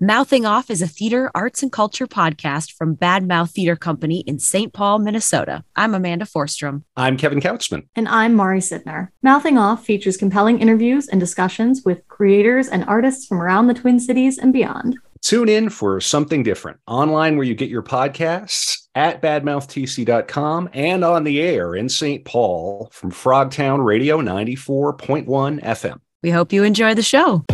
Mouthing Off is a theater, arts, and culture podcast from Bad Mouth Theater Company in St. Paul, Minnesota. I'm Amanda Forstrom. I'm Kevin Kautzman. And I'm Mari Sidner. Mouthing Off features compelling interviews and discussions with creators and artists from around the Twin Cities and beyond. Tune in for something different online where you get your podcasts at badmouthtc.com and on the air in St. Paul from Frogtown Radio 94.1 FM. We hope you enjoy the show.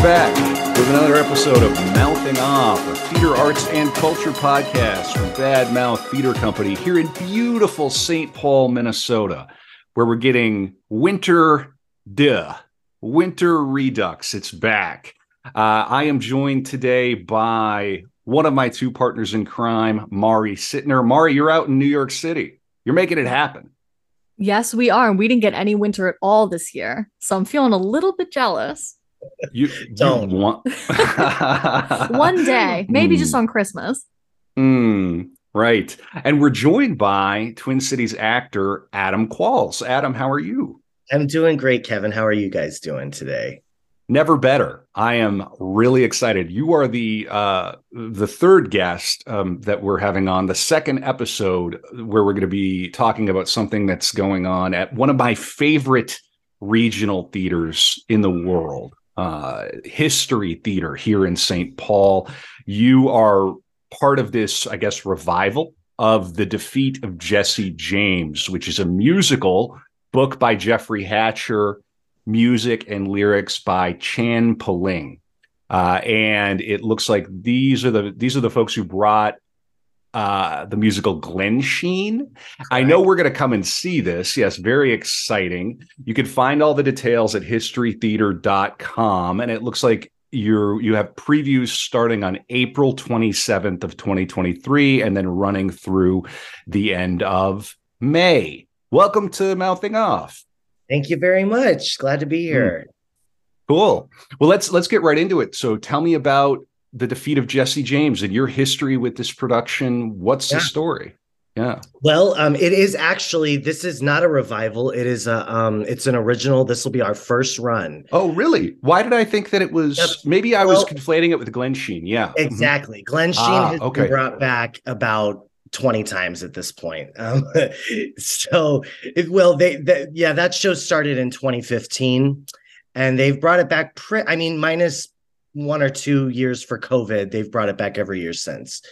We're back with another episode of Mouthing Off, a theater arts and culture podcast from Bad Mouth Theater Company here in beautiful St. Paul, Minnesota, where we're getting winter duh, winter redux. It's back. Uh, I am joined today by one of my two partners in crime, Mari Sittner. Mari, you're out in New York City. You're making it happen. Yes, we are. And we didn't get any winter at all this year. So I'm feeling a little bit jealous. You don't want one day, maybe mm. just on Christmas. Mm, right. And we're joined by Twin Cities actor Adam Qualls. Adam, how are you? I'm doing great, Kevin. How are you guys doing today? Never better. I am really excited. You are the uh, the third guest um, that we're having on the second episode, where we're going to be talking about something that's going on at one of my favorite regional theaters in the world uh, history theater here in St. Paul. You are part of this, I guess, revival of The Defeat of Jesse James, which is a musical book by Jeffrey Hatcher, music and lyrics by Chan Poling. Uh, and it looks like these are the these are the folks who brought uh, the musical Glensheen. I know we're going to come and see this. Yes, very exciting. You can find all the details at historytheatre.com. And it looks like you're you have previews starting on April 27th of 2023 and then running through the end of May. Welcome to Mouthing Off. Thank you very much. Glad to be hmm. here. Cool. Well, let's let's get right into it. So tell me about the defeat of Jesse James and your history with this production. What's yeah. the story? Yeah. Well, um, it is actually this is not a revival. It is a um, it's an original. This will be our first run. Oh, really? Why did I think that it was? Yep. Maybe I well, was conflating it with Glensheen. Yeah. Mm-hmm. Exactly. Mm-hmm. Glensheen ah, has okay. been brought back about 20 times at this point. Um, so, it, well, they, they, yeah, that show started in 2015 and they've brought it back. Pre- I mean, minus one or two years for COVID. They've brought it back every year since.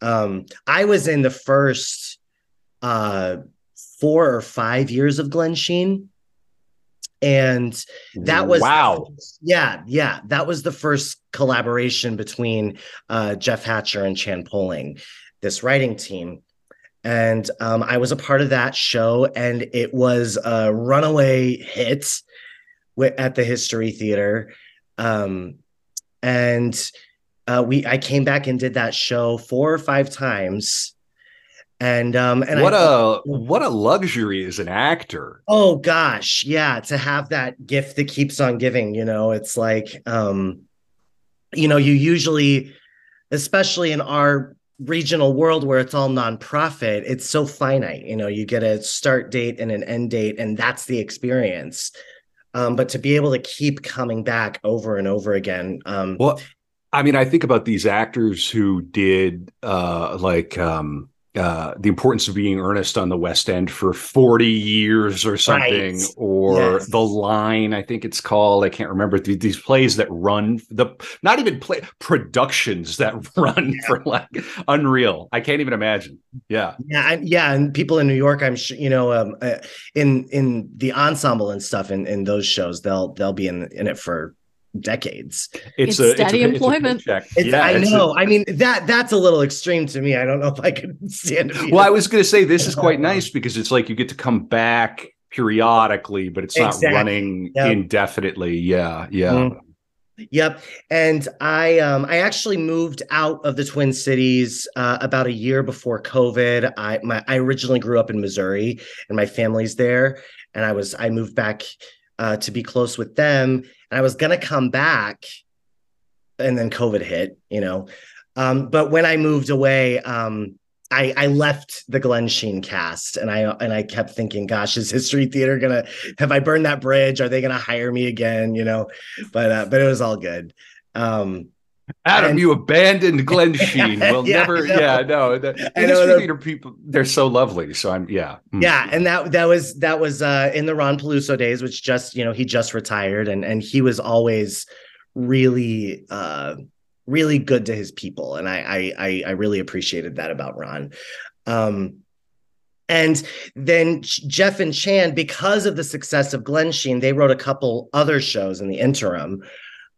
Um, I was in the first uh, four or five years of Glensheen. And that was wow. Yeah, yeah. That was the first collaboration between uh, Jeff Hatcher and Chan Poling, this writing team. And um, I was a part of that show, and it was a runaway hit at the History Theater. Um, and uh, we I came back and did that show four or five times. And um and what I, a what a luxury as an actor. Oh gosh, yeah, to have that gift that keeps on giving, you know, it's like um you know, you usually especially in our regional world where it's all nonprofit, it's so finite. You know, you get a start date and an end date, and that's the experience. Um, but to be able to keep coming back over and over again. Um, well, I mean, I think about these actors who did uh, like um, uh, the importance of being earnest on the West End for 40 years or something, right. or yes. The Line, I think it's called. I can't remember these plays that run the not even play productions that run yeah. for like unreal. I can't even imagine. Yeah, yeah, yeah. And people in New York, I'm sure you know, um, uh, in in the ensemble and stuff in in those shows, they'll they'll be in in it for decades. It's, it's a steady it's a, employment. It's it's, yeah, I know. A, I mean that that's a little extreme to me. I don't know if I could stand it. Well, I was going to say this is quite nice because it's like you get to come back periodically, but it's exactly. not running yep. indefinitely. Yeah, yeah. Mm-hmm. Yep. And I um I actually moved out of the Twin Cities uh, about a year before COVID. I my I originally grew up in Missouri and my family's there and I was I moved back uh, to be close with them and I was gonna come back and then COVID hit, you know. Um, but when I moved away, um, I, I left the Glensheen cast and I and I kept thinking, gosh, is History Theater gonna have I burned that bridge? Are they gonna hire me again? You know, but uh, but it was all good. Um, Adam, and, you abandoned Glenn Sheen. We'll yeah, never, yeah, no. The, the history theater people, they're so lovely. So I'm, yeah, mm. yeah, and that that was that was uh, in the Ron Peluso days, which just you know he just retired, and and he was always really uh really good to his people, and I I I really appreciated that about Ron. Um, and then Jeff and Chan, because of the success of Glensheen, they wrote a couple other shows in the interim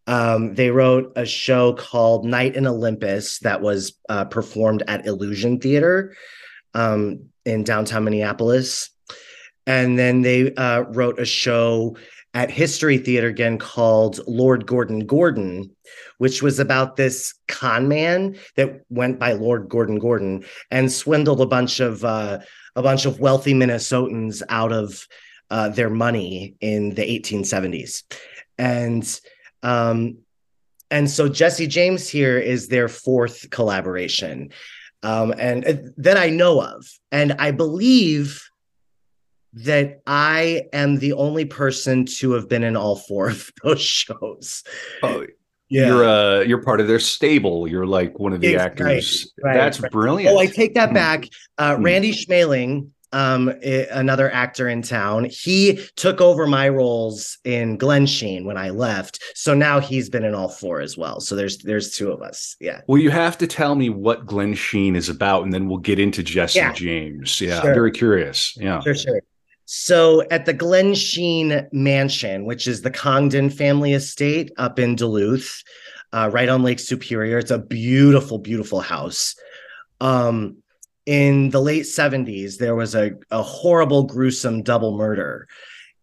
um, they wrote a show called Night in Olympus that was uh, performed at Illusion Theater um, in downtown Minneapolis. And then they uh, wrote a show at History Theater again called Lord Gordon Gordon, which was about this con man that went by Lord Gordon Gordon and swindled a bunch of uh, a bunch of wealthy Minnesotans out of uh, their money in the 1870s. And um, and so Jesse James here is their fourth collaboration, um, and uh, that I know of, and I believe that I am the only person to have been in all four of those shows. Oh, yeah. You're uh you're part of their stable. You're like one of the actors. Right, right, That's right. brilliant. Oh, I take that hmm. back. Uh, hmm. Randy Schmeling um, another actor in town. He took over my roles in Glensheen when I left. So now he's been in all four as well. So there's there's two of us. Yeah. Well, you have to tell me what Glensheen is about, and then we'll get into Jesse yeah. James. Yeah, sure. I'm very curious. Yeah. Sure, sure. So at the Glensheen Mansion, which is the Congdon family estate up in Duluth, uh, right on Lake Superior, it's a beautiful, beautiful house. Um, in the late 70s there was a, a horrible gruesome double murder.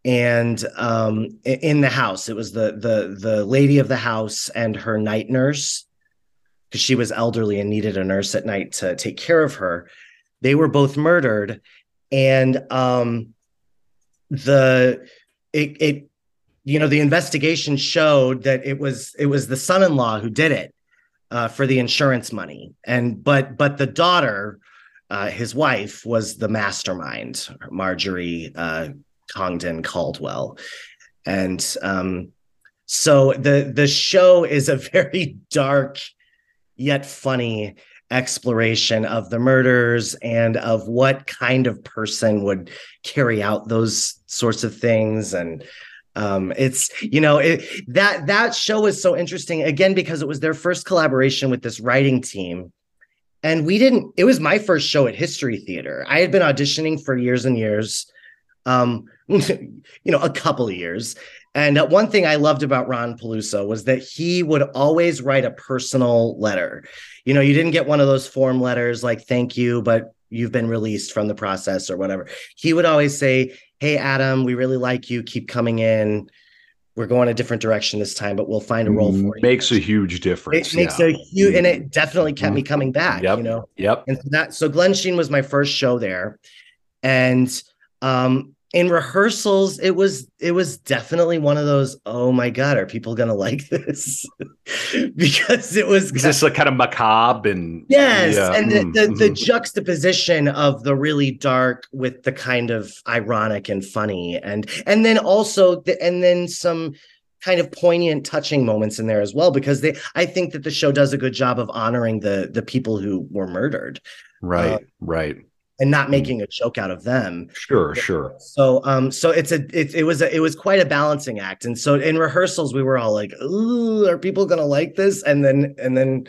And um, in the house it was the the the lady of the house and her night nurse because she was elderly and needed a nurse at night to take care of her. They were both murdered. And um, the it, it you know the investigation showed that it was it was the son-in-law who did it uh, for the insurance money. And but but the daughter uh, his wife was the mastermind, Marjorie uh, Congdon Caldwell, and um, so the the show is a very dark yet funny exploration of the murders and of what kind of person would carry out those sorts of things. And um, it's you know it, that that show is so interesting again because it was their first collaboration with this writing team and we didn't it was my first show at history theater. I had been auditioning for years and years um you know a couple of years. And uh, one thing i loved about ron peluso was that he would always write a personal letter. You know you didn't get one of those form letters like thank you but you've been released from the process or whatever. He would always say hey adam we really like you. Keep coming in we're going a different direction this time, but we'll find a role for you. Makes a huge difference. It makes yeah. a huge, and it definitely kept me mm-hmm. coming back. Yep. You know. Yep. And so that so Glensheen was my first show there, and um, in rehearsals it was it was definitely one of those oh my god are people gonna like this because it was is this like kind of macabre and yes yeah. and the, the, the, mm-hmm. juxtaposition of the really dark with the kind of ironic and funny and and then also the, and then some kind of poignant touching moments in there as well because they i think that the show does a good job of honoring the the people who were murdered right uh, right and not mm. making a joke out of them. Sure, sure. So um so it's a it, it was a it was quite a balancing act. And so in rehearsals we were all like, "Ooh, are people going to like this?" And then and then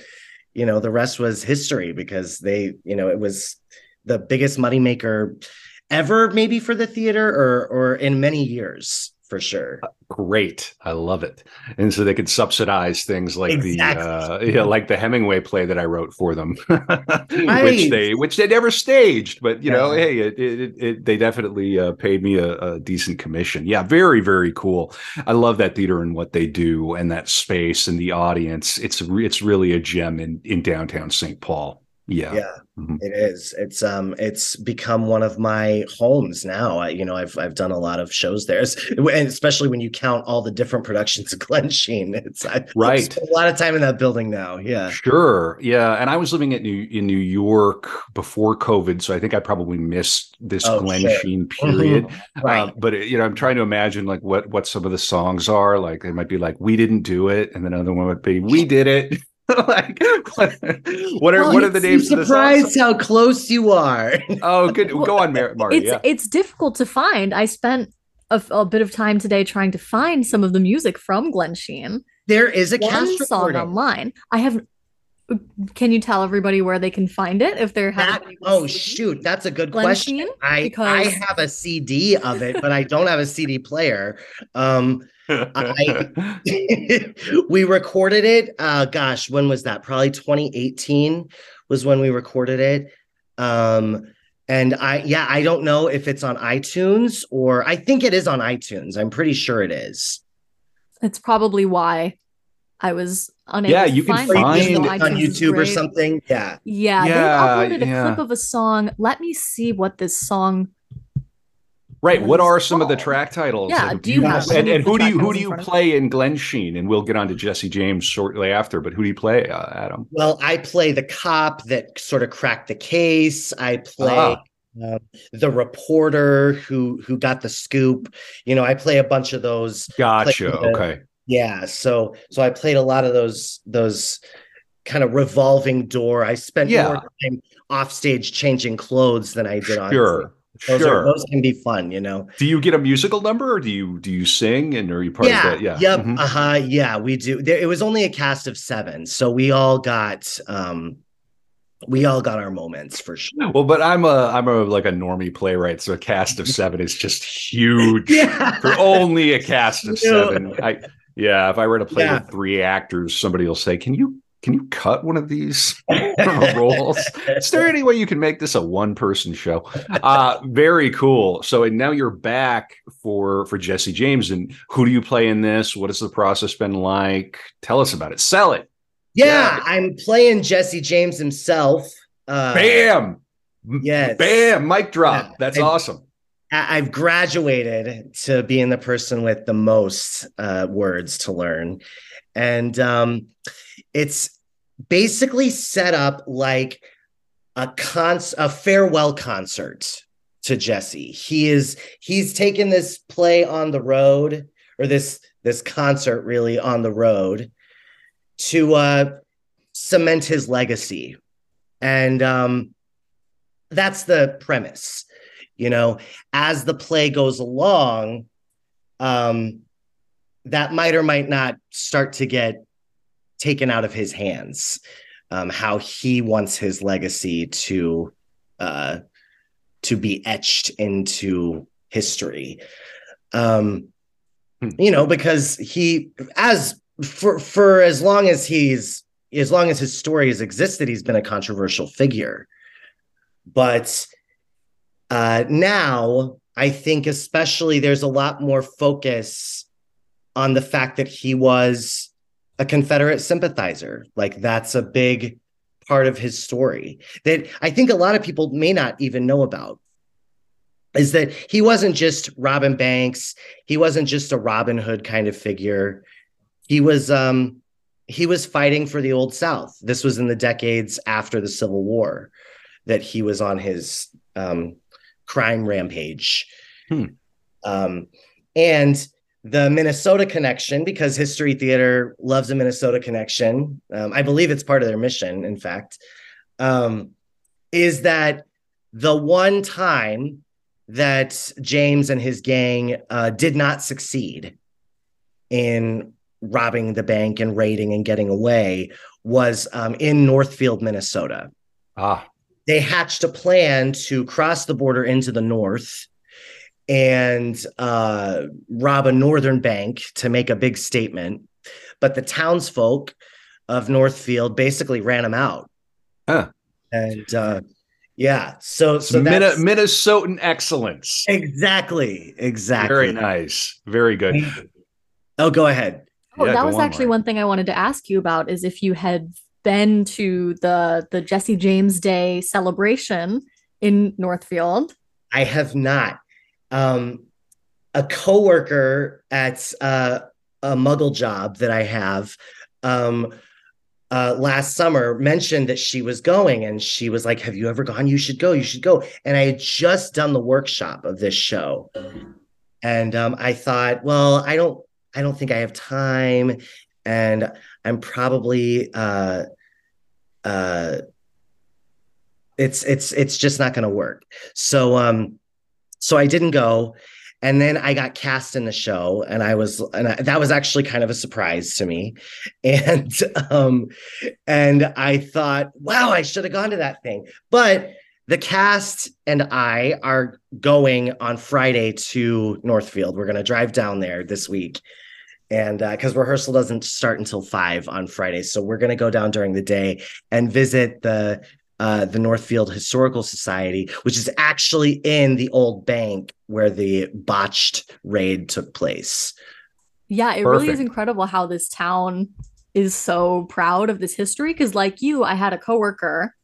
you know, the rest was history because they, you know, it was the biggest moneymaker ever maybe for the theater or or in many years for sure. Uh, great, I love it. And so they could subsidize things like exactly. the uh, yeah, like the Hemingway play that I wrote for them, right. which they which they never staged. But you yeah. know, hey, it, it, it, they definitely uh, paid me a, a, decent commission. Yeah, very very cool. I love that theater and what they do, and that space and the audience. It's it's really a gem in in downtown St. Paul. Yeah. Yeah. Mm-hmm. It is. It's um it's become one of my homes now. I, you know, I've I've done a lot of shows there. and especially when you count all the different productions of Glensheen. It's I right. a lot of time in that building now. Yeah. Sure. Yeah. And I was living at New in New York before COVID. So I think I probably missed this oh, sure. Sheen period. Mm-hmm. Right. Uh, but you know, I'm trying to imagine like what what some of the songs are. Like they might be like, we didn't do it, and then another one would be, we did it. like what, what are well, what are the names? Surprised how close you are. oh, good. Go on, Mar- Marty. It's yeah. it's difficult to find. I spent a, a, bit of time today trying to find some of the music from Glensheen. There is a One cast song recording. online. I have. Can you tell everybody where they can find it if they're having? oh shoot, that's a good Glenn question. Sheen? I because... I have a CD of it, but I don't have a CD player. Um, I, we recorded it. Uh, gosh, when was that? Probably 2018 was when we recorded it. Um, and I, yeah, I don't know if it's on iTunes or I think it is on iTunes. I'm pretty sure it is. It's probably why I was unable. Yeah, you can find, find it on YouTube or something. Yeah, yeah. yeah they uploaded yeah. a clip of a song. Let me see what this song Right. What are some of the track titles? Yeah. Do you have and, and who do you who do you play in Glensheen? And we'll get on to Jesse James shortly after. But who do you play, uh, Adam? Well, I play the cop that sort of cracked the case. I play. Ah. Uh, the reporter who who got the scoop you know i play a bunch of those gotcha the, okay yeah so so i played a lot of those those kind of revolving door i spent yeah. more time off stage changing clothes than i did on sure those sure. Are, those can be fun, you know. Do you get a musical number, or do you do you sing, and are you part yeah, of that? Yeah. Yep. Mm-hmm. Uh huh. Yeah, we do. There, it was only a cast of seven, so we all got um, we all got our moments for sure. Well, but I'm a I'm a like a normie playwright, so a cast of seven is just huge yeah. for only a cast of seven. I yeah, if I were to play yeah. with three actors, somebody will say, "Can you can you cut one of these roles? Is there any way you can make this a one person show? Uh, very cool. So and now you're back for for Jesse James. And who do you play in this? What has the process been like? Tell us about it. Sell it. Yeah, yeah. I'm playing Jesse James himself. Uh, Bam. Yes. Bam. Mic drop. Yeah, That's awesome. I've graduated to being the person with the most uh, words to learn. And um, it's basically set up like a con a farewell concert to Jesse. He is he's taken this play on the road or this this concert really on the road to uh cement his legacy. And um that's the premise. You know, as the play goes along, um that might or might not start to get taken out of his hands. Um, how he wants his legacy to uh, to be etched into history. Um, hmm. You know, because he as for for as long as he's as long as his story has existed, he's been a controversial figure. But uh, now, I think especially there's a lot more focus on the fact that he was a Confederate sympathizer. Like that's a big part of his story that I think a lot of people may not even know about. Is that he wasn't just Robin Banks, he wasn't just a Robin Hood kind of figure. He was um he was fighting for the old South. This was in the decades after the Civil War that he was on his um crime rampage. Hmm. Um and the Minnesota connection, because History Theater loves a Minnesota connection. Um, I believe it's part of their mission, in fact, um, is that the one time that James and his gang uh, did not succeed in robbing the bank and raiding and getting away was um, in Northfield, Minnesota. Ah. They hatched a plan to cross the border into the north and uh, rob a northern bank to make a big statement. But the townsfolk of Northfield basically ran him out. Huh. And uh, yeah, so so that's Minnesotan excellence. Exactly, exactly. Very nice. Very good. Oh, go ahead. Oh, yeah, that was actually one thing I wanted to ask you about is if you had been to the the Jesse James Day celebration in Northfield? I have not. Um, a coworker at uh, a Muggle job that I have um, uh, last summer mentioned that she was going, and she was like, "Have you ever gone? You should go. You should go." And I had just done the workshop of this show, and um, I thought, well, I don't, I don't think I have time, and I'm probably, uh, uh, it's it's it's just not going to work. So um, so I didn't go and then I got cast in the show, and I was, and I, that was actually kind of a surprise to me, and um, and I thought, wow, I should have gone to that thing, but the cast and I are going on Friday to Northfield. We're going to drive down there this week. And because uh, rehearsal doesn't start until five on Friday. So we're going to go down during the day and visit the uh, the Northfield Historical Society, which is actually in the old bank where the botched raid took place. Yeah, it Perfect. really is incredible how this town is so proud of this history. Because, like you, I had a coworker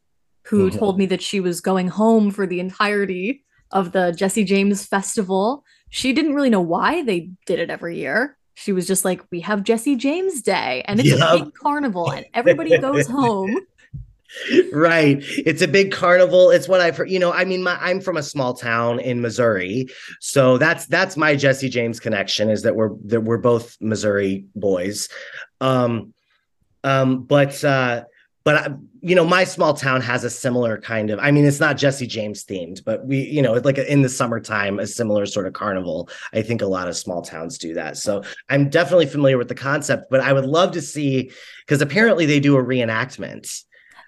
who mm-hmm. told me that she was going home for the entirety of the Jesse James Festival. She didn't really know why they did it every year. She was just like, "We have Jesse James Day, and it's yep. a big carnival, and everybody goes home." Right. It's a big carnival. It's what i've heard you know i mean my, i'm from a small town in missouri. So that's that's my jesse james connection is that we're that we're both missouri boys. Um um but uh but I, you know my small town has a similar kind of i mean it's not jesse james themed but we you know like in the summertime a similar sort of carnival. I think a lot of small towns do that. So i'm definitely familiar with the concept but i would love to see because apparently they do a reenactment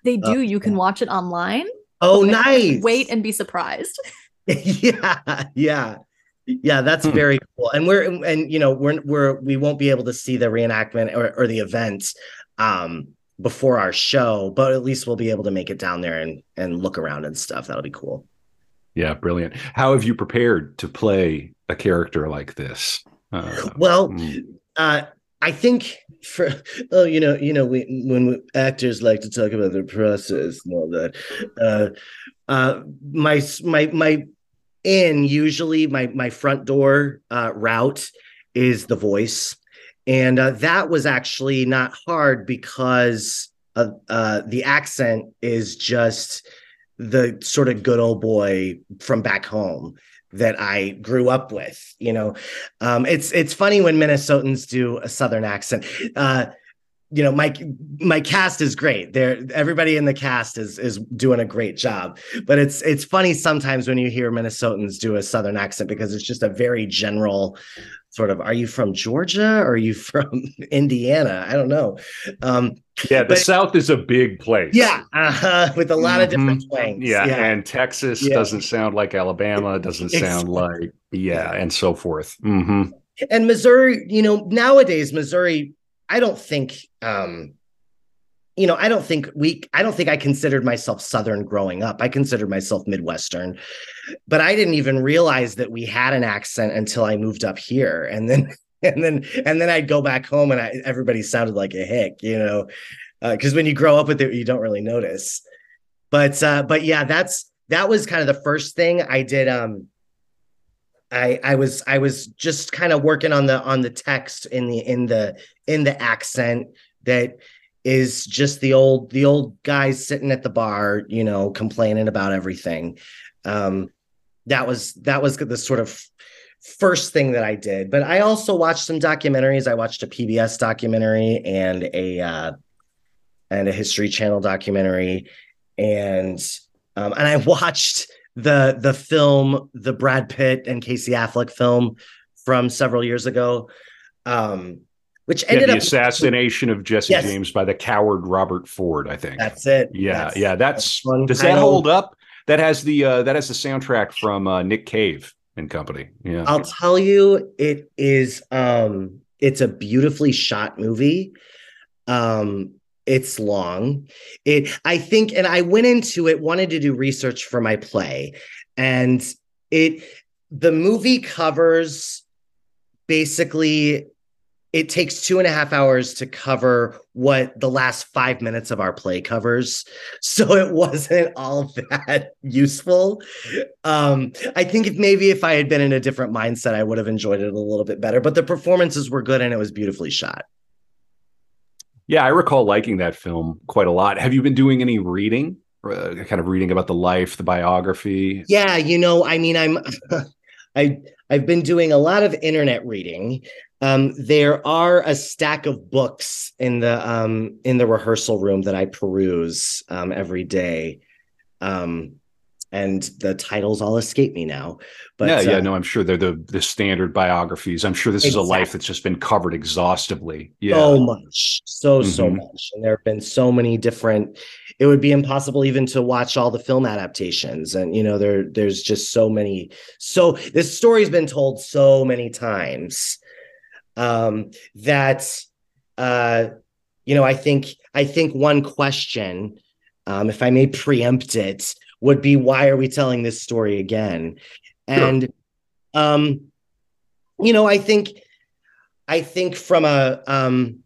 they do. Uh, you can watch it online. Oh, nice. Wait and be surprised. yeah, yeah. Yeah, that's hmm. very cool. And we're and you know, we're we're we won't be able to see the reenactment or, or the event um before our show, but at least we'll be able to make it down there and and look around and stuff. That'll be cool. Yeah, brilliant. How have you prepared to play a character like this? Uh, well, mm. uh, I think for oh you know you know we, when we, actors like to talk about their process and all that uh uh my my my in usually my my front door uh route is the voice. And uh, that was actually not hard because uh, uh the accent is just the sort of good old boy from back home that I grew up with. You know, um, it's it's funny when Minnesotans do a Southern accent. Uh, you know, my my cast is great. There, everybody in the cast is is doing a great job. But it's it's funny sometimes when you hear Minnesotans do a Southern accent because it's just a very general sort of. Are you from Georgia? Or are you from Indiana? I don't know. Um, yeah, the but, South is a big place. Yeah, uh, with a lot mm-hmm. of different twangs. Yeah, yeah. and Texas yeah. doesn't sound like Alabama. Doesn't sound like yeah, and so forth. Mm-hmm. And Missouri, you know, nowadays Missouri, I don't think, um, you know, I don't think we, I don't think I considered myself Southern growing up. I considered myself Midwestern, but I didn't even realize that we had an accent until I moved up here, and then and then and then I'd go back home and I, everybody sounded like a hick, you know, because uh, when you grow up with it, you don't really notice. But uh, but yeah, that's that was kind of the first thing I did. Um, I I was I was just kind of working on the on the text in the in the in the accent that is just the old the old guys sitting at the bar, you know, complaining about everything. Um, that was that was the sort of first thing that I did. But I also watched some documentaries. I watched a PBS documentary and a uh, and a History Channel documentary, and um, and I watched the the film, the Brad Pitt and Casey Affleck film from several years ago. Um, which ended yeah, the up assassination of Jesse yes. James by the coward Robert Ford. I think that's it. Yeah, that's, yeah. That's, that's does that hold up? That has the uh, that has the soundtrack from uh, Nick Cave and company. Yeah. I'll tell you, it is um it's a beautifully shot movie. Um it's long. It I think and I went into it wanted to do research for my play and it the movie covers basically it takes two and a half hours to cover what the last five minutes of our play covers. So it wasn't all that useful. Um, I think if maybe if I had been in a different mindset, I would have enjoyed it a little bit better. But the performances were good and it was beautifully shot. Yeah, I recall liking that film quite a lot. Have you been doing any reading? Uh, kind of reading about the life, the biography? Yeah, you know, I mean, I'm I I've been doing a lot of internet reading. Um, there are a stack of books in the um, in the rehearsal room that I peruse um, every day, um, and the titles all escape me now. But yeah, yeah, uh, no, I'm sure they're the the standard biographies. I'm sure this exactly. is a life that's just been covered exhaustively. Yeah, so much, so mm-hmm. so much, and there have been so many different. It would be impossible even to watch all the film adaptations, and you know there there's just so many. So this story's been told so many times um, that uh, you know I think I think one question, um, if I may preempt it, would be why are we telling this story again? And sure. um, you know I think I think from a um,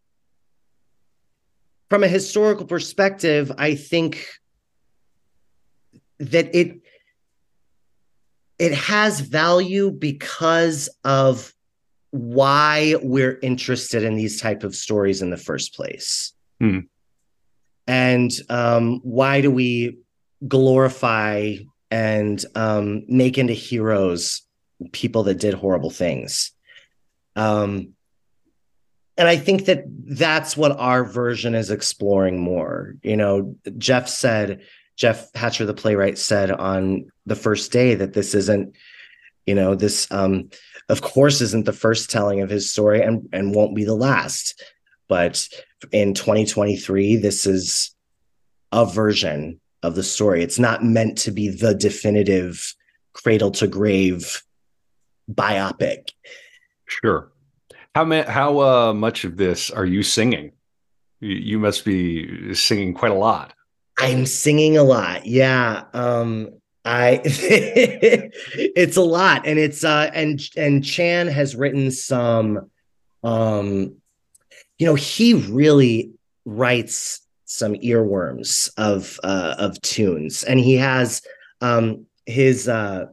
from a historical perspective, I think that it it has value because of why we're interested in these type of stories in the first place hmm. and um, why do we glorify and um, make into heroes people that did horrible things. Um, and i think that that's what our version is exploring more. You know jeff said jeff hatcher the playwright said on the first day that this isn't you know this um of course isn't the first telling of his story and and won't be the last. But in 2023 this is a version of the story. It's not meant to be the definitive cradle to grave biopic. Sure. How ma- how uh, much of this are you singing? You, you must be singing quite a lot. I'm singing a lot. Yeah um I it's a lot. And it's uh and and Chan has written some um you know he really writes some earworms of uh of tunes. And he has um his uh,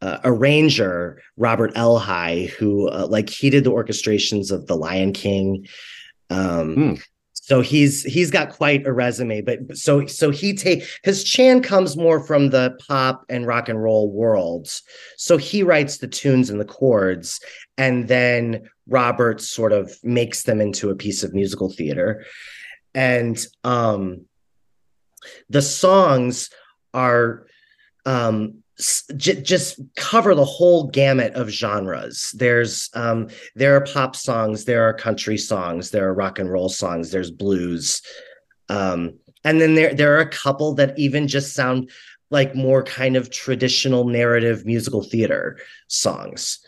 uh arranger Robert Elhai who uh, like he did the orchestrations of The Lion King. Um hmm. so he's he's got quite a resume but so so he take because chan comes more from the pop and rock and roll worlds so he writes the tunes and the chords and then robert sort of makes them into a piece of musical theater and um the songs are um j- just cover the whole gamut of genres. There's um, there are pop songs, there are country songs, there are rock and roll songs, there's blues, um, and then there there are a couple that even just sound like more kind of traditional narrative musical theater songs.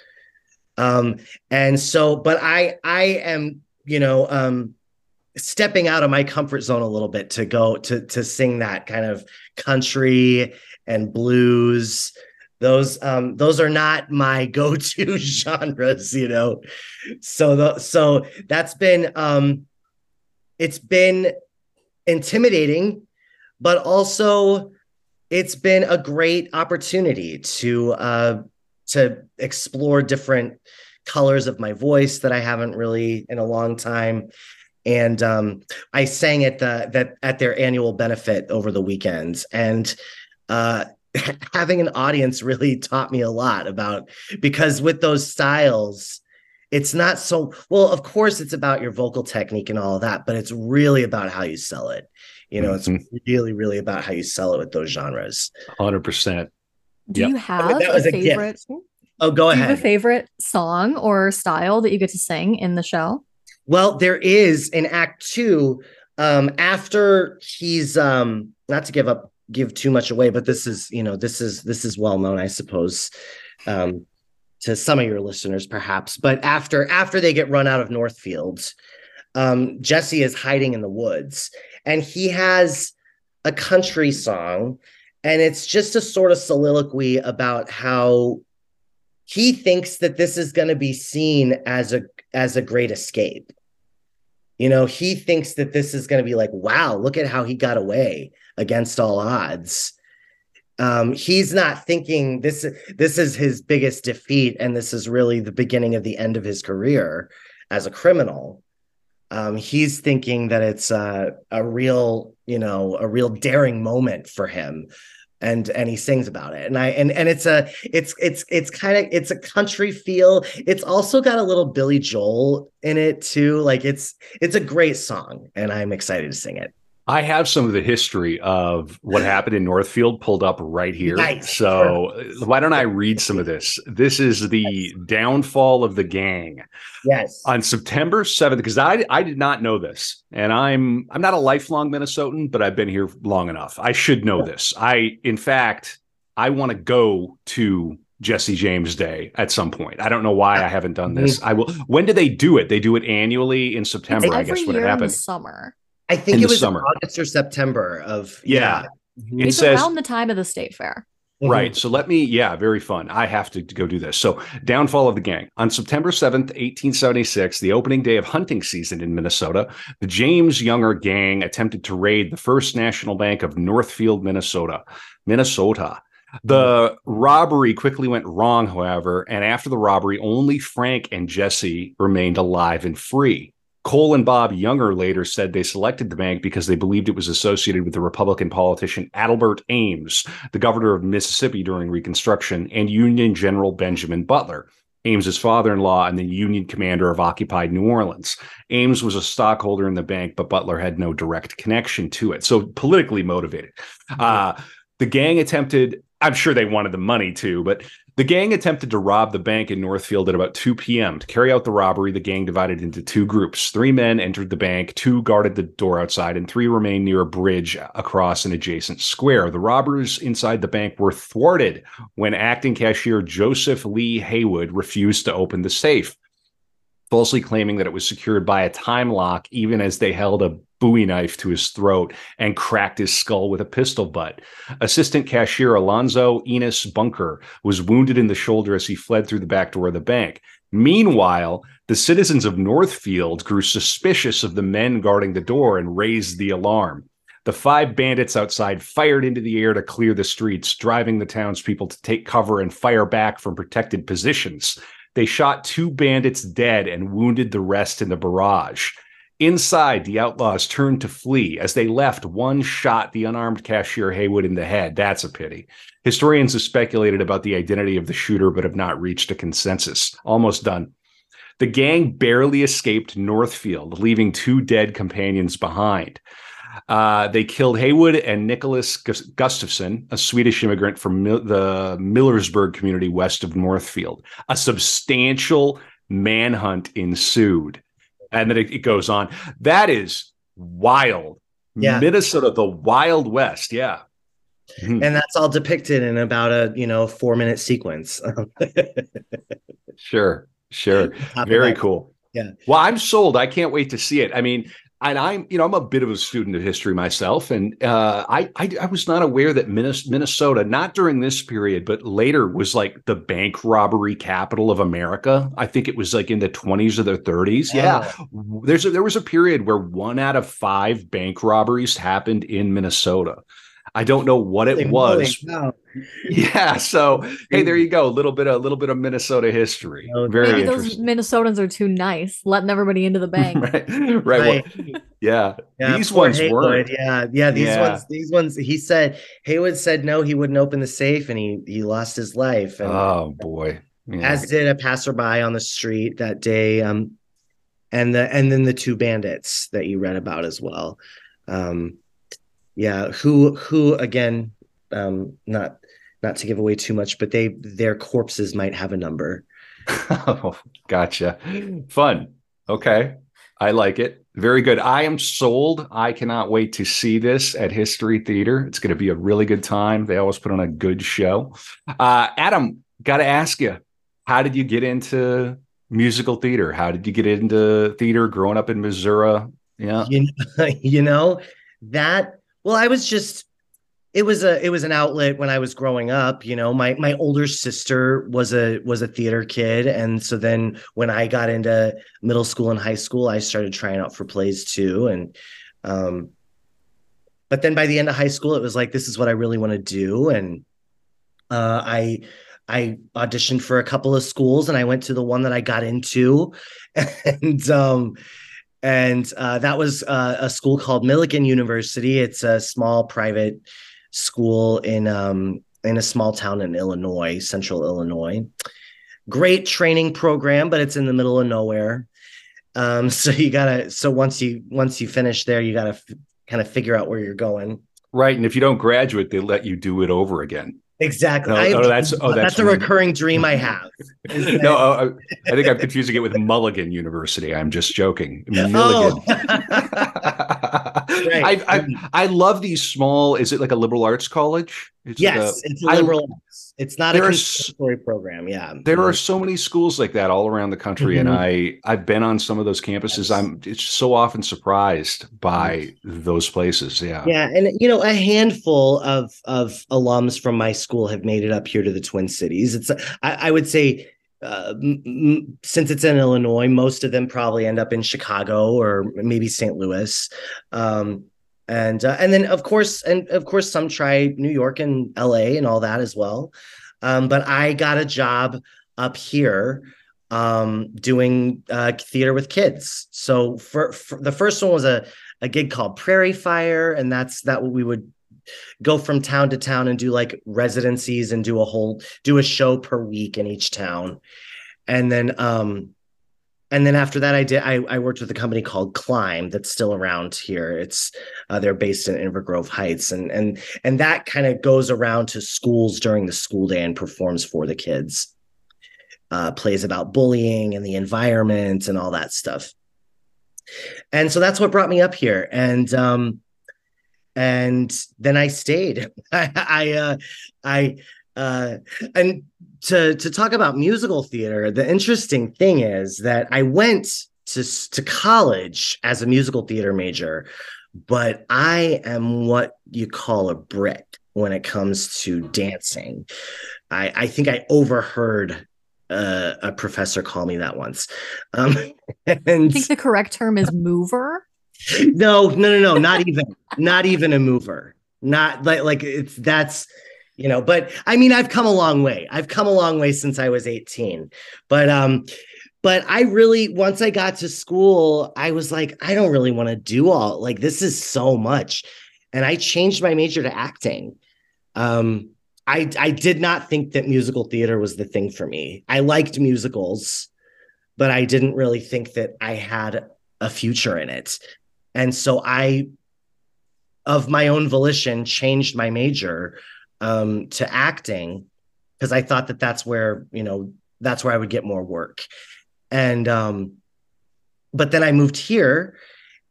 Um, and so, but I I am you know um, stepping out of my comfort zone a little bit to go to to sing that kind of country and blues. Those um those are not my go-to genres you know? So the, so that's been um it's been intimidating but also it's been a great opportunity to uh to explore different colors of my voice that I haven't really in a long time and um I sang at the that at their annual benefit over the weekends and uh, having an audience really taught me a lot about because with those styles, it's not so well. Of course, it's about your vocal technique and all of that, but it's really about how you sell it. You know, mm-hmm. it's really, really about how you sell it with those genres. Hundred percent. Do yep. you have I mean, a favorite? A oh, go ahead. a favorite song or style that you get to sing in the show? Well, there is in Act Two. Um, after he's um, not to give up give too much away, but this is, you know, this is this is well known, I suppose, um, to some of your listeners, perhaps. But after after they get run out of Northfields, um, Jesse is hiding in the woods, and he has a country song, and it's just a sort of soliloquy about how he thinks that this is going to be seen as a as a great escape. You know, he thinks that this is going to be like, wow, look at how he got away against all odds. Um, he's not thinking this this is his biggest defeat, and this is really the beginning of the end of his career as a criminal. Um, he's thinking that it's a, a real, you know, a real daring moment for him and and he sings about it. And i and and it's a it's it's it's kind of it's a country feel. It's also got a little billy joel in it too. Like it's it's a great song and i'm excited to sing it I have some of the history of what happened in Northfield pulled up right here. Nice. So why don't I read some of this? This is the downfall of the gang. Yes. On September 7th, because I I did not know this. And I'm I'm not a lifelong Minnesotan, but I've been here long enough. I should know this. I in fact I want to go to Jesse James Day at some point. I don't know why I haven't done this. I will. When do they do it? They do it annually in September. I guess when it happens. summer. I think it was summer. August or September of yeah. yeah. It it's says, around the time of the state fair. Mm-hmm. Right. So let me, yeah, very fun. I have to, to, go do this. So, downfall of the gang. On September 7th, 1876, the opening day of hunting season in Minnesota, the James Younger gang attempted to raid the First National Bank of Northfield, Minnesota. Minnesota. The robbery quickly went wrong, however, and after the robbery, only Frank and Jesse remained alive and free. Cole and Bob Younger later said they selected the bank because they believed it was associated with the Republican politician Adelbert Ames, the governor of Mississippi during Reconstruction, and Union General Benjamin Butler. Ames's father-in-law and the Union commander of occupied New Orleans. Ames was a stockholder in the bank, but Butler had no direct connection to it. So politically motivated. Uh, the gang attempted I'm sure they wanted the money too, but the gang attempted to rob the bank in Northfield at about 2 p.m. To carry out the robbery, the gang divided into two groups. Three men entered the bank, two guarded the door outside, and three remained near a bridge across an adjacent square. The robbers inside the bank were thwarted when acting cashier Joseph Lee Haywood refused to open the safe falsely claiming that it was secured by a time lock, even as they held a bowie knife to his throat and cracked his skull with a pistol butt. Assistant cashier Alonzo Enos Bunker was wounded in the shoulder as he fled through the back door of the bank. Meanwhile, the citizens of Northfield grew suspicious of the men guarding the door and raised the alarm. The five bandits outside fired into the air to clear the streets, driving the townspeople to take cover and fire back from protected positions. They shot two bandits dead and wounded the rest in the barrage. Inside, the outlaws turned to flee. As they left, one shot the unarmed cashier Haywood in the head. That's a pity. Historians have speculated about the identity of the shooter, but have not reached a consensus. Almost done. The gang barely escaped Northfield, leaving two dead companions behind. Uh, they killed Haywood and Nicholas Gustafson, a Swedish immigrant from Mil- the Millersburg community west of Northfield. A substantial manhunt ensued and then it, it goes on. That is wild. Yeah. Minnesota, the Wild West. Yeah. Mm-hmm. And that's all depicted in about a you know four minute sequence. sure, sure, very cool. Yeah. Well, I'm sold. I can't wait to see it. I mean, and I'm, you know, I'm a bit of a student of history myself, and uh, I, I, I was not aware that Minnesota, not during this period, but later, was like the bank robbery capital of America. I think it was like in the 20s or the 30s. Yeah, there's a, there was a period where one out of five bank robberies happened in Minnesota. I don't know what it was. Yeah. So hey, there you go. A little bit, a little bit of Minnesota history. Very Maybe those Minnesotans are too nice, letting everybody into the bank. right. Right. right. Well, yeah. yeah. These ones were. Yeah. Yeah. These yeah. ones. These ones. He said Haywood said no, he wouldn't open the safe, and he he lost his life. And, oh boy. Yeah. As did a passerby on the street that day. Um, and the and then the two bandits that you read about as well. Um, yeah who who again um not not to give away too much but they their corpses might have a number. Oh, gotcha. Fun. Okay. I like it. Very good. I am sold. I cannot wait to see this at history theater. It's going to be a really good time. They always put on a good show. Uh adam got to ask you how did you get into musical theater? How did you get into theater growing up in missouri? Yeah. You know, you know that well, I was just it was a it was an outlet when I was growing up. You know, my my older sister was a was a theater kid, and so then when I got into middle school and high school, I started trying out for plays too, and um, but then by the end of high school, it was like this is what I really want to do, and uh, I I auditioned for a couple of schools, and I went to the one that I got into, and um, and uh, that was uh, a school called Millikin University. It's a small private school in um, in a small town in Illinois, central Illinois. Great training program, but it's in the middle of nowhere. Um, so you gotta. So once you once you finish there, you gotta f- kind of figure out where you're going. Right, and if you don't graduate, they let you do it over again. Exactly. No, oh, that's oh, that's, that's a recurring dream I have. no, uh, I think I'm confusing it with Mulligan University. I'm just joking. Mulligan. Oh. right. I, I, I love these small. Is it like a liberal arts college? It's yes, a, it's a liberal arts. It's not a conservatory program. Yeah, there are so many schools like that all around the country, mm-hmm. and I I've been on some of those campuses. Yes. I'm it's so often surprised by those places. Yeah, yeah, and you know a handful of of alums from my school have made it up here to the Twin Cities. It's I, I would say uh, m- since it's in Illinois, most of them probably end up in Chicago or maybe St. Louis. Um, and uh, and then of course and of course some try New York and L.A. and all that as well. Um, but I got a job up here um, doing uh, theater with kids. So for, for, the first one was a a gig called Prairie Fire, and that's that we would go from town to town and do like residencies and do a whole do a show per week in each town, and then um and then after that, I did. I, I, worked with a company called Climb that's still around here. It's uh, they're based in Inver Grove Heights, and and and that kind of goes around to schools during the school day and performs for the kids. Uh, plays about bullying and the environment and all that stuff. And so that's what brought me up here, and um, and then I stayed. I I uh, I uh, and to to talk about musical theater, the interesting thing is that I went to to college as a musical theater major, but I am what you call a brick when it comes to dancing. I, I think I overheard uh, a professor call me that once. Um, and I think the correct term is mover. No, no, no, no, not even, not even a mover. Not like like it's that's you know but i mean i've come a long way. I've come a long way since i was 18 but um but i really once i got to school i was like i don't really want to do all like this is so much. And i changed my major to acting. Um i i did not think that musical theater was the thing for me. I liked musicals but i didn't really think that i had a future in it and so i of my own volition changed my major um, to acting because I thought that that's where you know that's where I would get more work, and um, but then I moved here,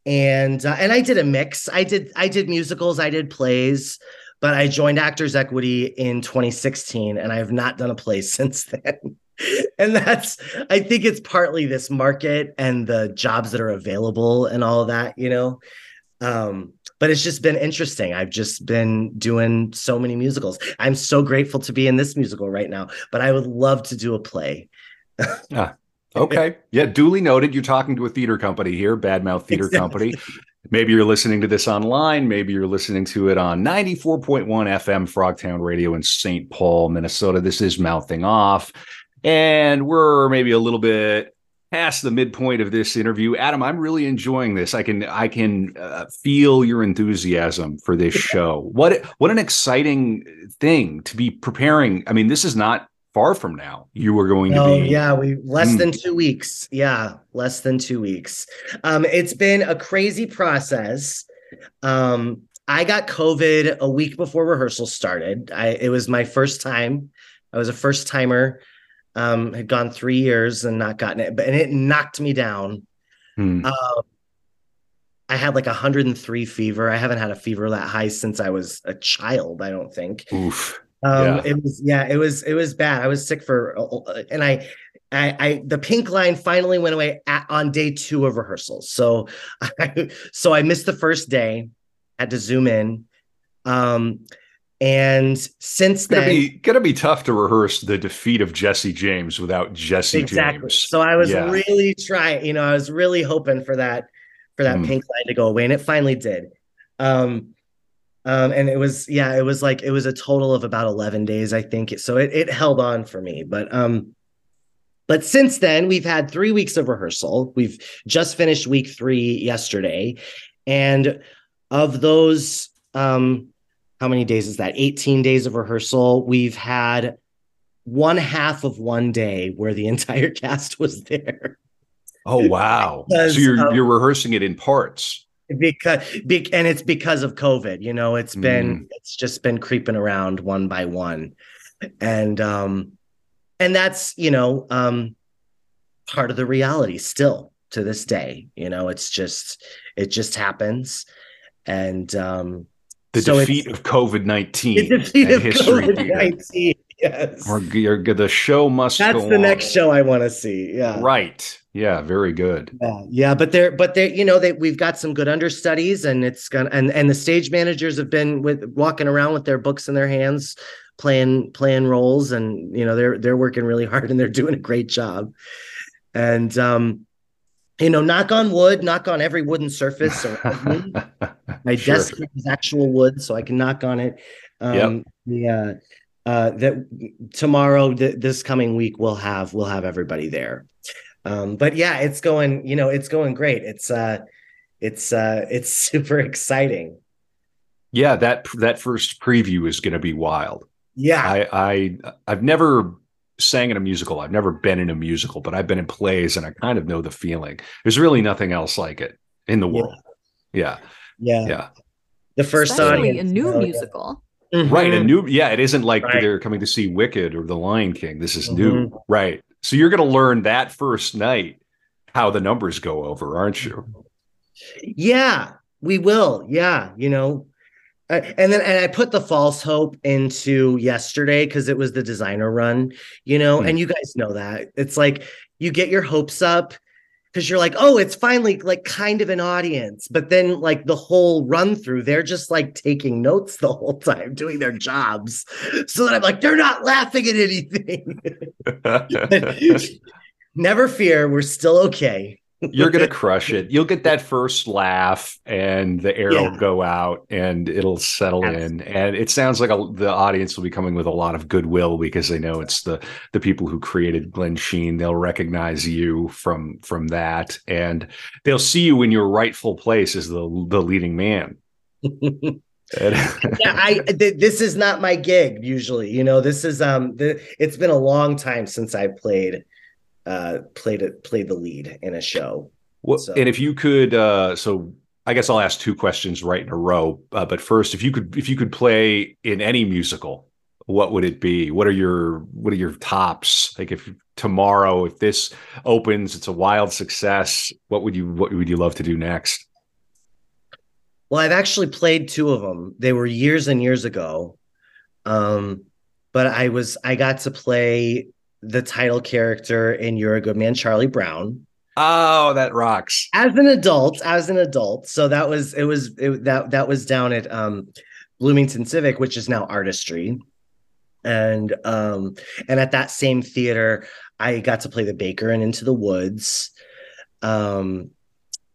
and uh, and I did a mix. I did I did musicals, I did plays, but I joined Actors Equity in 2016, and I have not done a play since then. and that's I think it's partly this market and the jobs that are available and all of that, you know. Um, but it's just been interesting. I've just been doing so many musicals. I'm so grateful to be in this musical right now, but I would love to do a play. ah, okay. Yeah, duly noted. You're talking to a theater company here, Badmouth Theater exactly. Company. Maybe you're listening to this online. Maybe you're listening to it on 94.1 FM Frogtown Radio in St. Paul, Minnesota. This is Mouthing Off. And we're maybe a little bit past the midpoint of this interview. Adam i'm really enjoying this. I can i can uh, feel your enthusiasm for this show. What what an exciting thing to be preparing. I mean this is not far from now you are going to be. yeah we less mm. than two weeks. Yeah less than two weeks. Um it's been a crazy process. Um i got covid a week before rehearsal started. I it was my first time. I was a first timer um, had gone three years and not gotten it, but and it knocked me down. Hmm. Uh, I had like 103 fever. I haven't had a fever that high since I was a child. I don't think. Oof. Um, yeah. It was yeah. It was it was bad. I was sick for uh, and I. I, I the pink line finally went away at, on day two of rehearsals. So I so I missed the first day, had to zoom in. Um, And since gonna then, be gonna be tough to rehearse the defeat of Jesse James without Jesse exactly. James. So I was yeah. really trying, you know, I was really hoping for that for that mm. pink line to go away, and it finally did. Um, um, and it was yeah, it was like it was a total of about eleven days, I think. So it it held on for me, but um, but since then we've had three weeks of rehearsal. We've just finished week three yesterday, and of those um how many days is that? 18 days of rehearsal. We've had one half of one day where the entire cast was there. Oh wow! Because, so you're um, you're rehearsing it in parts because be, and it's because of COVID. You know, it's been mm. it's just been creeping around one by one, and um, and that's you know um, part of the reality still to this day. You know, it's just it just happens, and um, the so defeat of COVID nineteen. The defeat of COVID nineteen. Yes. Or, the show must. That's the on. next show I want to see. Yeah. Right. Yeah. Very good. Yeah. Yeah. But they're but they you know they we've got some good understudies and it's gonna and and the stage managers have been with walking around with their books in their hands playing playing roles and you know they're they're working really hard and they're doing a great job and um you know, knock on wood, knock on every wooden surface. my sure. desk is actual wood, so I can knock on it. Um, yep. uh, uh, that tomorrow, th- this coming week, we'll have we'll have everybody there. Um, but yeah, it's going. You know, it's going great. It's uh, it's uh, it's super exciting. Yeah, that that first preview is going to be wild. Yeah, I, I I've never sang in a musical. I've never been in a musical, but I've been in plays and I kind of know the feeling. There's really nothing else like it in the world. Yeah. Yeah. Yeah. The first Especially audience, a new you know, musical. Mm-hmm. Right. A new, yeah, it isn't like right. they're coming to see Wicked or The Lion King. This is mm-hmm. new. Right. So you're going to learn that first night how the numbers go over, aren't you? Yeah, we will. Yeah. You know, and then and I put the false hope into yesterday because it was the designer run, you know, mm. and you guys know that. It's like you get your hopes up because you're like, oh, it's finally like kind of an audience. But then like the whole run through, they're just like taking notes the whole time, doing their jobs. So that I'm like, they're not laughing at anything. Never fear, we're still okay. You're gonna crush it. You'll get that first laugh, and the air yeah. will go out, and it'll settle Absolutely. in. And it sounds like a, the audience will be coming with a lot of goodwill because they know it's the the people who created Glensheen. They'll recognize you from from that, and they'll see you in your rightful place as the the leading man. yeah, I th- this is not my gig usually. You know, this is um, the, it's been a long time since I played uh, played it played the lead in a show. Well, so. and if you could, uh, so I guess I'll ask two questions right in a row. Uh, but first, if you could, if you could play in any musical, what would it be? What are your what are your tops? Like if tomorrow, if this opens, it's a wild success. What would you what would you love to do next? Well, I've actually played two of them. They were years and years ago. Um, but I was I got to play the title character in You're a Good Man, Charlie Brown. Oh, that rocks. As an adult, as an adult. So that was it was it, that that was down at um Bloomington Civic, which is now Artistry. And um and at that same theater, I got to play the baker and Into the Woods. Um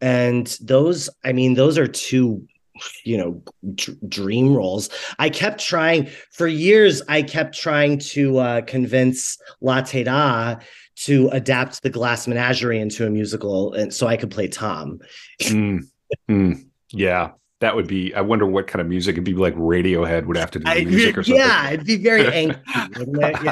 and those, I mean, those are two you know dream roles. I kept trying for years i kept trying to uh, convince la da to adapt the glass menagerie into a musical and so i could play tom. Mm, mm, yeah that would be i wonder what kind of music it'd be like radiohead would have to do I, music or something. Yeah it'd be very angry it?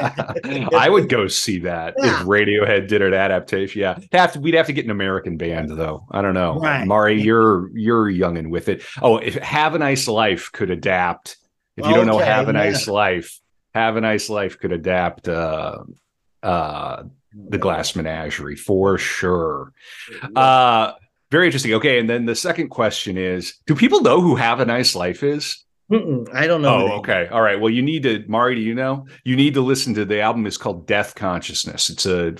yeah. i would go see that yeah. if radiohead did an adaptation. Yeah have to, we'd have to get an american band though. I don't know. Right. mari you're you're young and with it. Oh if have a nice life could adapt if you don't know have a nice life have a nice life could adapt uh uh the glass menagerie for sure. Uh very interesting. Okay, and then the second question is: Do people know who "Have a Nice Life" is? Mm-mm, I don't know. Oh, okay. All right. Well, you need to, Mari. Do you know? You need to listen to the album. It's called Death Consciousness. It's a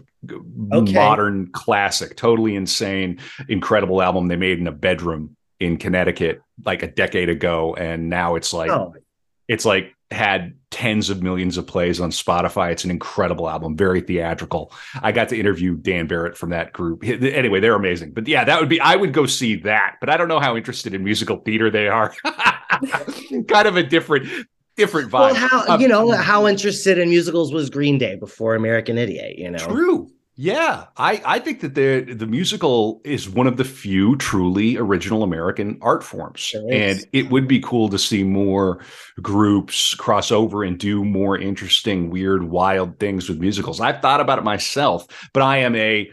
okay. modern classic, totally insane, incredible album they made in a bedroom in Connecticut like a decade ago, and now it's like oh. it's like had tens of millions of plays on Spotify. It's an incredible album, very theatrical. I got to interview Dan Barrett from that group. Anyway, they're amazing. But yeah, that would be, I would go see that, but I don't know how interested in musical theater they are. kind of a different, different vibe. Well, how, um, you know, how interested in musicals was Green Day before American Idiot, you know? True. Yeah, I, I think that the the musical is one of the few truly original American art forms, sure and it would be cool to see more groups cross over and do more interesting, weird, wild things with musicals. I've thought about it myself, but I am a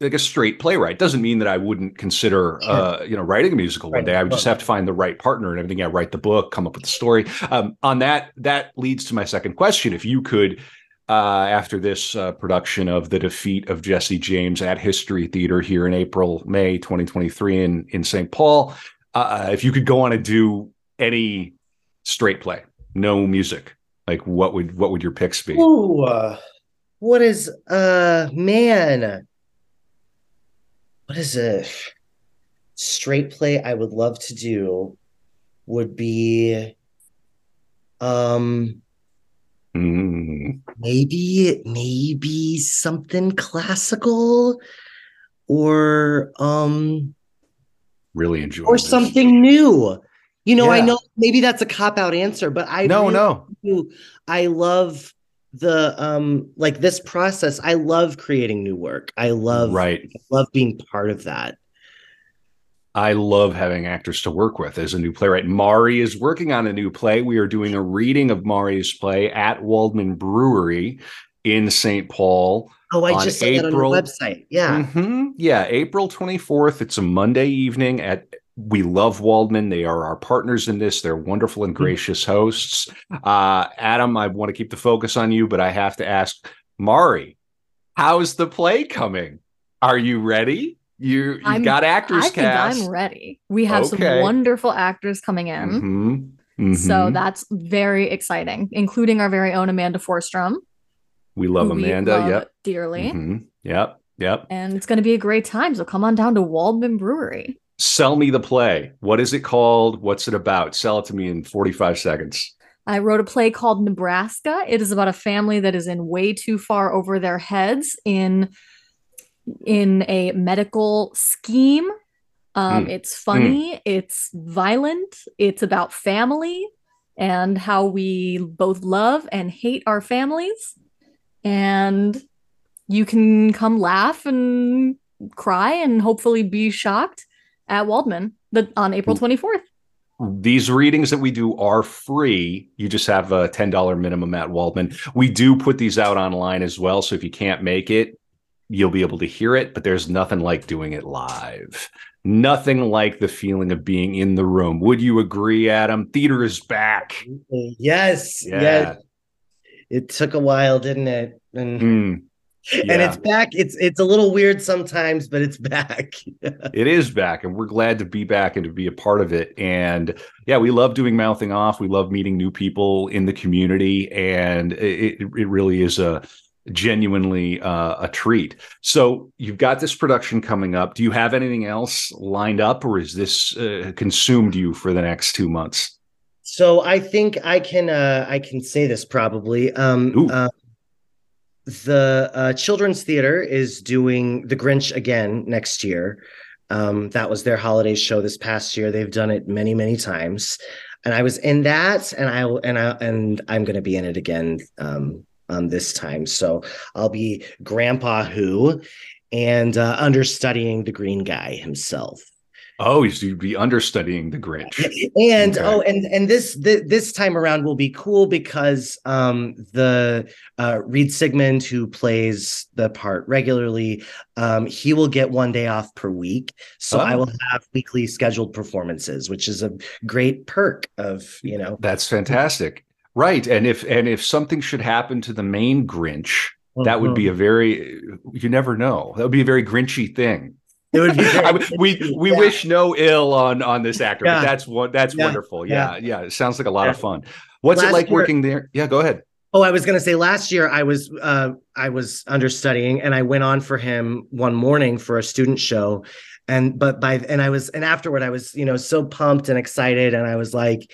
like a straight playwright. Doesn't mean that I wouldn't consider, uh, you know, writing a musical one day. I would just have to find the right partner and everything. I write the book, come up with the story. Um, on that, that leads to my second question: If you could uh, after this uh, production of the defeat of Jesse James at History Theater here in April, May 2023 in in St. Paul. Uh, if you could go on and do any straight play, no music, like what would what would your picks be? Oh, uh, what is uh man? What is a straight play I would love to do? Would be um Mm. Maybe, maybe something classical or um really enjoy or this. something new. You know, yeah. I know maybe that's a cop out answer, but I no, really no. Do. I love the um like this process. I love creating new work. I love right. I love being part of that. I love having actors to work with as a new playwright. Mari is working on a new play. We are doing a reading of Mari's play at Waldmann Brewery in St. Paul. Oh, I just saw April, that on the website. Yeah. Mm-hmm, yeah. April 24th. It's a Monday evening at we love Waldmann. They are our partners in this. They're wonderful and mm-hmm. gracious hosts. Uh, Adam, I want to keep the focus on you, but I have to ask Mari, how's the play coming? Are you ready? You you got actors I cast. think I'm ready. We have okay. some wonderful actors coming in. Mm-hmm. Mm-hmm. So that's very exciting, including our very own Amanda Forstrom. We love Amanda. We love yep. Dearly. Mm-hmm. Yep. Yep. And it's going to be a great time. So come on down to Waldmann Brewery. Sell me the play. What is it called? What's it about? Sell it to me in 45 seconds. I wrote a play called Nebraska. It is about a family that is in way too far over their heads in in a medical scheme. Um, mm. It's funny, mm. it's violent, it's about family and how we both love and hate our families. And you can come laugh and cry and hopefully be shocked at Waldmann the, on April 24th. These readings that we do are free. You just have a $10 minimum at Waldmann. We do put these out online as well. So if you can't make it, you'll be able to hear it, but there's nothing like doing it live. Nothing like the feeling of being in the room. Would you agree, Adam? Theater is back. Yes. Yeah. Yes. It took a while, didn't it? And mm, yeah. and it's back. It's it's a little weird sometimes, but it's back. it is back, and we're glad to be back and to be a part of it. And yeah, we love doing mouthing off. We love meeting new people in the community, and it, it really is a genuinely uh, a treat. So you've got this production coming up. Do you have anything else lined up, or is this uh, consumed you for the next two months? So I think I can uh, I can say this probably. Um, uh, the uh, Children's Theater is doing The Grinch again next year. Um, that was their holiday show this past year. They've done it many many times, and I was in that, and I and I and I'm going to be in it again um, um, this time. So I'll be Grandpa Who and uh, understudying the green guy himself. Oh, you'd be understudying the Grinch. And okay. oh, and and this th- this time around will be cool because um the uh Reed Sigmund who plays the part regularly, um, he will get one day off per week. So oh. I will have weekly scheduled performances, which is a great perk of you know that's fantastic. Right. And if and if something should happen to the main Grinch, that would be a mm-hmm. very you never know. That would be a very Grinchy thing. It would be I, we we yeah. wish no ill on on this actor, yeah. but that's what that's yeah. wonderful. Yeah, yeah, It sounds like a lot of fun. What's last it like year, working there? Yeah, go ahead. Oh, I was gonna say last year I was uh I was understudying and I went on for him one morning for a student show. And but by and I was and afterward I was, you know, so pumped and excited and I was like,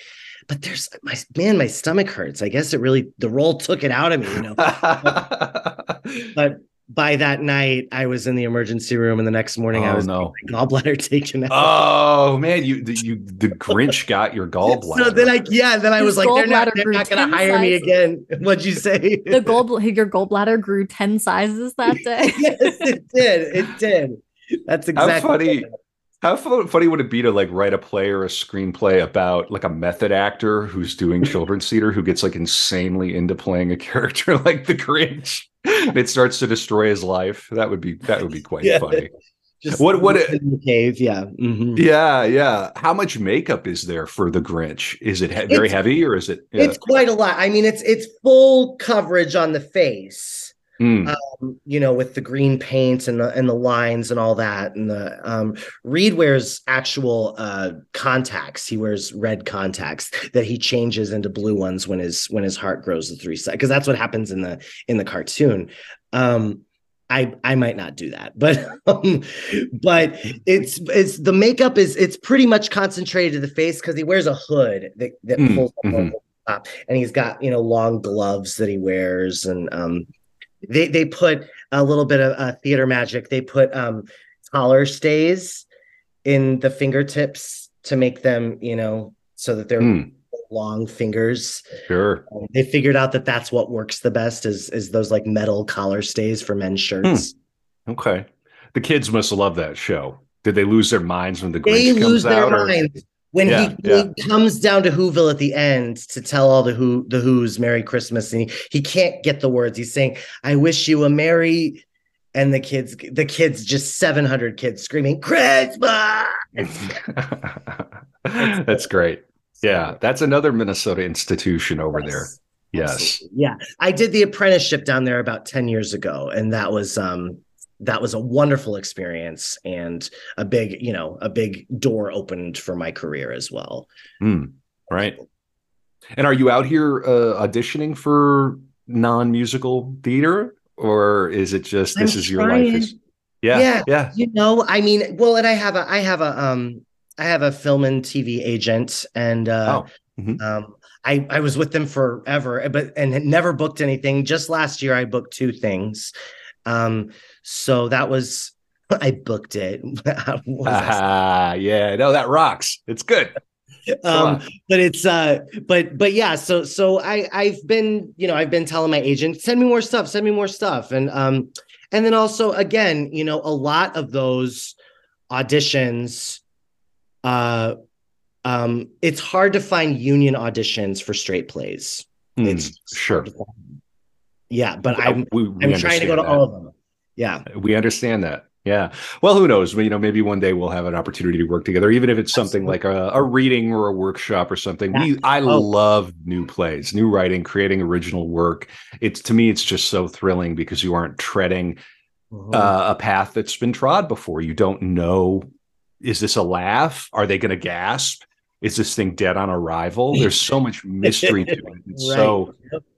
but there's my man, my stomach hurts. I guess it really the role took it out of me, you know. but, but by that night, I was in the emergency room, and the next morning, oh, I was no. gallbladder taken out. Oh man, you the, you the Grinch got your gallbladder. so then I yeah, then I was like, they're not, they're not going to hire sizes. me again. What'd you say? The gold your gallbladder grew ten sizes that day. yes, it did. It did. That's exactly how funny. How funny would it be to like write a play or a screenplay about like a method actor who's doing children's theater who gets like insanely into playing a character like the Grinch? it starts to destroy his life. That would be that would be quite yeah. funny. Just what what in the cave, yeah, mm-hmm. yeah, yeah. How much makeup is there for the Grinch? Is it he- very heavy or is it? Yeah. It's quite a lot. I mean, it's it's full coverage on the face. Mm. Um, you know, with the green paint and the and the lines and all that, and the um, Reed wears actual uh, contacts. He wears red contacts that he changes into blue ones when his when his heart grows to three sides. because that's what happens in the in the cartoon. Um, I I might not do that, but um, but it's it's the makeup is it's pretty much concentrated to the face because he wears a hood that that mm, pulls mm-hmm. up, and he's got you know long gloves that he wears, and um they they put a little bit of uh, theater magic. They put um, collar stays in the fingertips to make them, you know, so that they're mm. long fingers. Sure. Um, they figured out that that's what works the best is is those like metal collar stays for men's shirts. Hmm. Okay. The kids must love that show. Did they lose their minds when the Grinch they comes lose their out? Minds. When yeah, he, yeah. he, comes down to Whoville at the end to tell all the who the Who's Merry Christmas, and he, he can't get the words. He's saying, "I wish you a merry," and the kids the kids just seven hundred kids screaming Christmas. that's great. Yeah, that's another Minnesota institution over yes. there. Yes. Absolutely. Yeah. I did the apprenticeship down there about 10 years ago and that was um that was a wonderful experience and a big you know a big door opened for my career as well mm, right and are you out here uh, auditioning for non-musical theater or is it just this I'm is your life is yeah, yeah yeah you know i mean well and i have a i have a um i have a film and tv agent and uh oh. mm-hmm. um I, I was with them forever, but and never booked anything. Just last year, I booked two things. Um, so that was I booked it. ah, yeah, no, that rocks. It's good. um but it's uh but but yeah so so i i've been you know i've been telling my agent send me more stuff send me more stuff and um and then also again you know a lot of those auditions uh um it's hard to find union auditions for straight plays mm, it's sure yeah but i'm we, we i'm trying to go to that. all of them yeah. We understand that. Yeah. Well, who knows? You know, maybe one day we'll have an opportunity to work together, even if it's something Absolutely. like a, a, reading or a workshop or something. Yeah. We, I oh. love new plays, new writing, creating original work. It's to me, it's just so thrilling because you aren't treading uh-huh. uh, a path that's been trod before. You don't know, is this a laugh? Are they going to gasp? Is this thing dead on arrival? There's so much mystery to it. It's right. so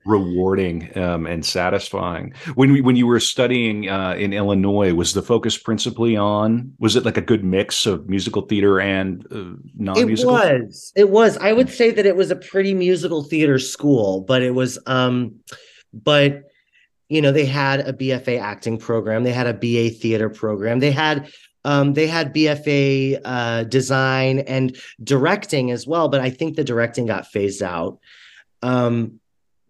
rewarding um, and satisfying. When we, when you were studying uh, in Illinois, was the focus principally on? Was it like a good mix of musical theater and uh, non-musical? It was. It was. I would say that it was a pretty musical theater school, but it was. Um, but you know, they had a BFA acting program. They had a BA theater program. They had um, they had BFA uh, design and directing as well, but I think the directing got phased out. Um,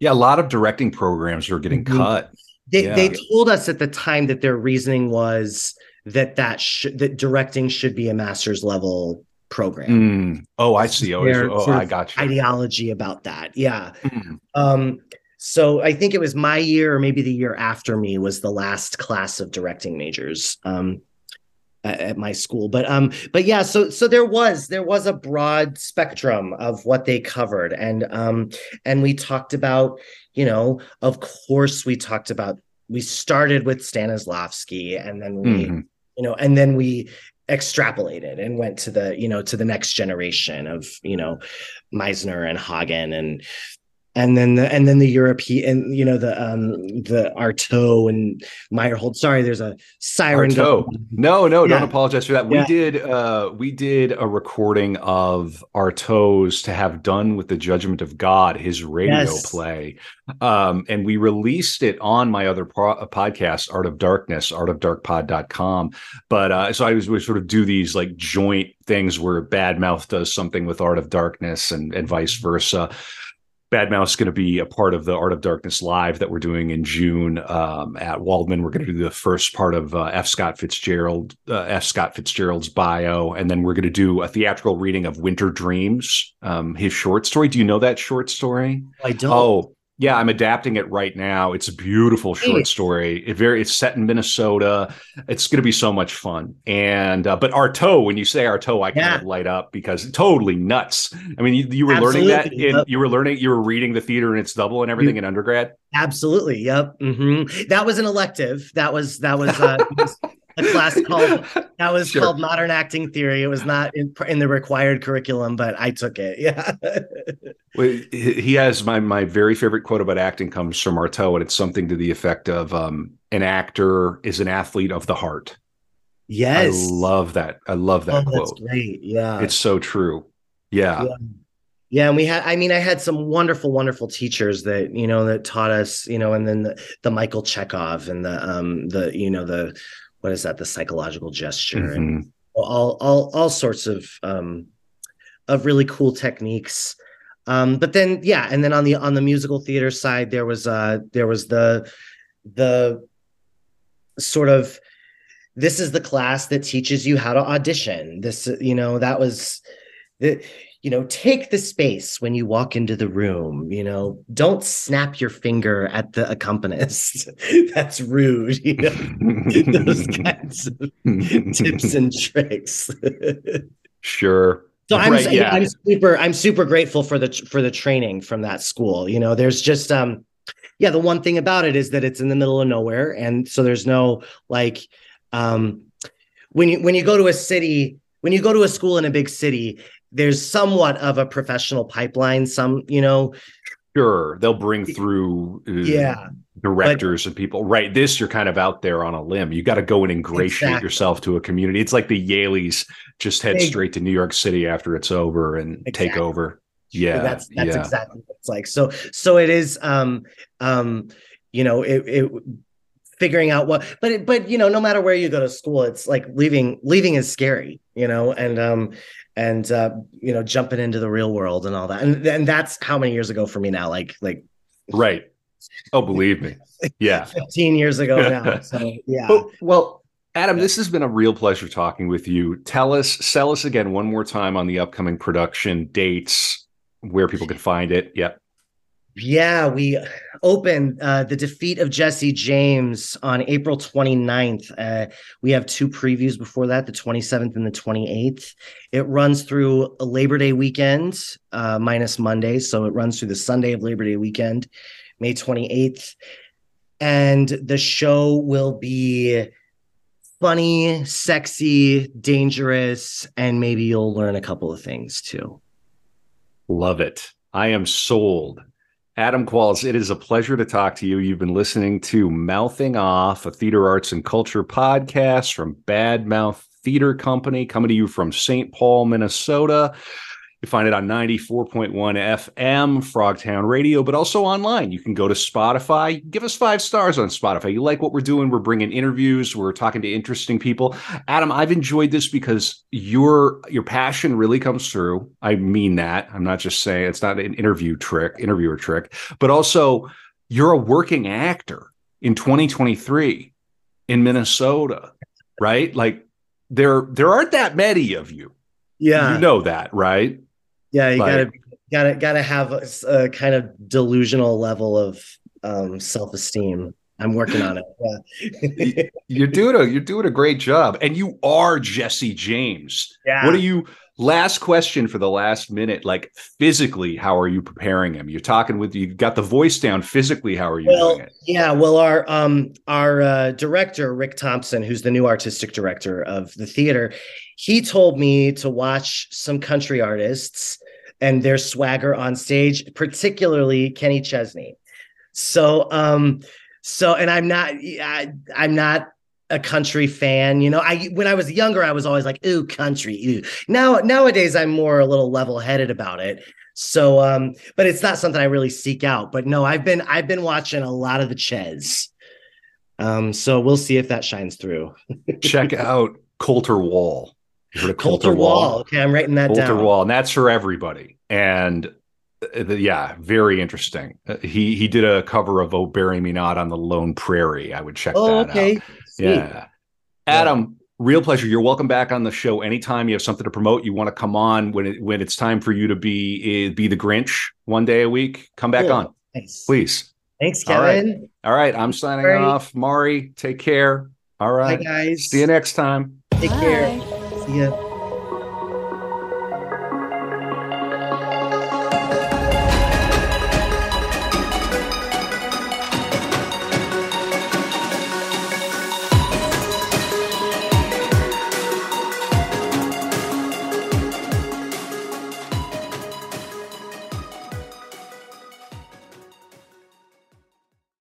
yeah, a lot of directing programs are getting mm-hmm. cut. They yeah. they told us at the time that their reasoning was that that sh- that directing should be a master's level program. Mm. Oh, I see. Oh, oh I got you. Ideology about that. Yeah. Mm. Um, so I think it was my year or maybe the year after me was the last class of directing majors. Um, at my school but um but yeah so so there was there was a broad spectrum of what they covered and um and we talked about you know of course we talked about we started with Stanislavski and then we mm-hmm. you know and then we extrapolated and went to the you know to the next generation of you know Meisner and Hagen and and then the and then the European, you know, the um the Artaud and Meyerhold. Sorry, there's a siren. Artaud. No, no, yeah. don't apologize for that. We yeah. did uh we did a recording of Artaud's to have done with the judgment of God, his radio yes. play. Um, and we released it on my other pro- podcast, Art of Darkness, artofdarkpod.com. But uh, so I was we sort of do these like joint things where Bad Mouth does something with Art of Darkness and and vice versa. Bad Mouth's going to be a part of the Art of Darkness live that we're doing in June um, at Waldmann. We're going to do the first part of uh, F. Scott Fitzgerald, uh, F. Scott Fitzgerald's bio, and then we're going to do a theatrical reading of Winter Dreams, um, his short story. Do you know that short story? I don't. Oh, yeah, I'm adapting it right now. It's a beautiful short story. It very it's set in Minnesota. It's going to be so much fun. And uh, but Artaud, when you say Artaud, I kind of light up because totally nuts. I mean, you, you were Absolutely. learning that you were learning you were reading the theater and its double and everything you, in undergrad. Absolutely. Yep. Mm-hmm. That was an elective. That was that was uh, a class called that was sure. called modern acting theory. It was not in, in the required curriculum, but I took it. Yeah. well, he has my my very favorite quote about acting comes from Artaud, and it's something to the effect of um, an actor is an athlete of the heart. Yes. I love that. I love that oh, quote. great. Yeah. It's so true. Yeah. yeah. Yeah, and we had I mean I had some wonderful wonderful teachers that you know that taught us, you know, and then the, the Michael Chekhov and the um the you know the what is that? The psychological gesture mm-hmm. and all all all sorts of um of really cool techniques. Um but then yeah and then on the on the musical theater side there was uh there was the the sort of this is the class that teaches you how to audition. This you know that was the you know take the space when you walk into the room you know don't snap your finger at the accompanist. That's rude you know those kinds of tips and tricks. Sure. So I'm, right, yeah. I'm super i'm super grateful for the for the training from that school you know there's just um yeah the one thing about it is that it's in the middle of nowhere and so there's no like um when you when you go to a city when you go to a school in a big city there's somewhat of a professional pipeline some you know. Sure they'll bring through uh, yeah. Directors but, and people. Right this you're kind of out there on a limb. You got to go and ingratiate exactly. yourself to a community. It's like the yaleys just head straight to new york city after it's over and exactly. take over yeah that's that's yeah. exactly what it's like. So so it is um um you know it, it figuring out what but it, but you know no matter where you go to school it's like leaving leaving is scary you know and um and uh, you know jumping into the real world and all that. And and that's how many years ago for me now like like right. Oh believe me. Yeah. 15 years ago now. So yeah. Well, well adam yeah. this has been a real pleasure talking with you. Tell us sell us again one more time on the upcoming production dates where people can find it. Yep yeah, we open uh, the defeat of Jesse James on April 29th. Uh, we have two previews before that, the 27th and the 28th. It runs through Labor Day weekend, uh, minus Monday. So it runs through the Sunday of Labor Day weekend, May 28th. And the show will be funny, sexy, dangerous, and maybe you'll learn a couple of things too. Love it. I am sold. Adam Qualls, it is a pleasure to talk to you. You've been listening to Mouthing Off, a theater arts and culture podcast from Bad Mouth Theater Company, coming to you from St. Paul, Minnesota. You find it on 94.1 FM, Frogtown Radio, but also online. You can go to Spotify. Give us five stars on Spotify. You like what we're doing? We're bringing interviews. We're talking to interesting people. Adam, I've enjoyed this because your your passion really comes through. I mean that. I'm not just saying it's not an interview trick, interviewer trick, but also you're a working actor in 2023 in Minnesota, right? Like there there aren't that many of you. Yeah. You know that, right? Yeah, you like, gotta gotta gotta have a, a, kind of delusional level of um, self esteem. I'm working on it. Yeah. you're doing a you're doing a great job, and you are Jesse James. Yeah. What are you? Last question for the last minute. Like physically, how are you preparing him? You're talking with you got the voice down. Physically, how are you well, doing it? Yeah, well, our um our uh, director Rick Thompson, who's the new artistic director of the theater, he told me to watch some country artists and their swagger on stage, particularly Kenny Chesney. So, um, so, and I'm not, I, I'm not a country fan. You know, I when I was younger, I was always like, "Ooh, country." Ooh. Now, nowadays, I'm more a little level headed about it. So, um, but it's not something I really seek out. But no, I've been I've been watching a lot of the Ches. Um, so we'll see if that shines through. Check out Colter Wall. You heard of Colter, Colter Wall? Wall? Okay, I'm writing that Colter down. Wall, and that's for everybody. And uh, yeah, very interesting. Uh, he he did a cover of "Oh Bury Me Not" on the Lone Prairie. I would check oh, that okay. out. Sweet. Yeah, Adam, real pleasure. You're welcome back on the show anytime you have something to promote. You want to come on when it when it's time for you to be eh, be the Grinch one day a week. Come back cool. on, Thanks. please. Thanks, Kevin. All right. All right. I'm signing Great. off. Mari, take care. All right, Bye, guys. See you next time. Take Bye. care. See ya. Uh,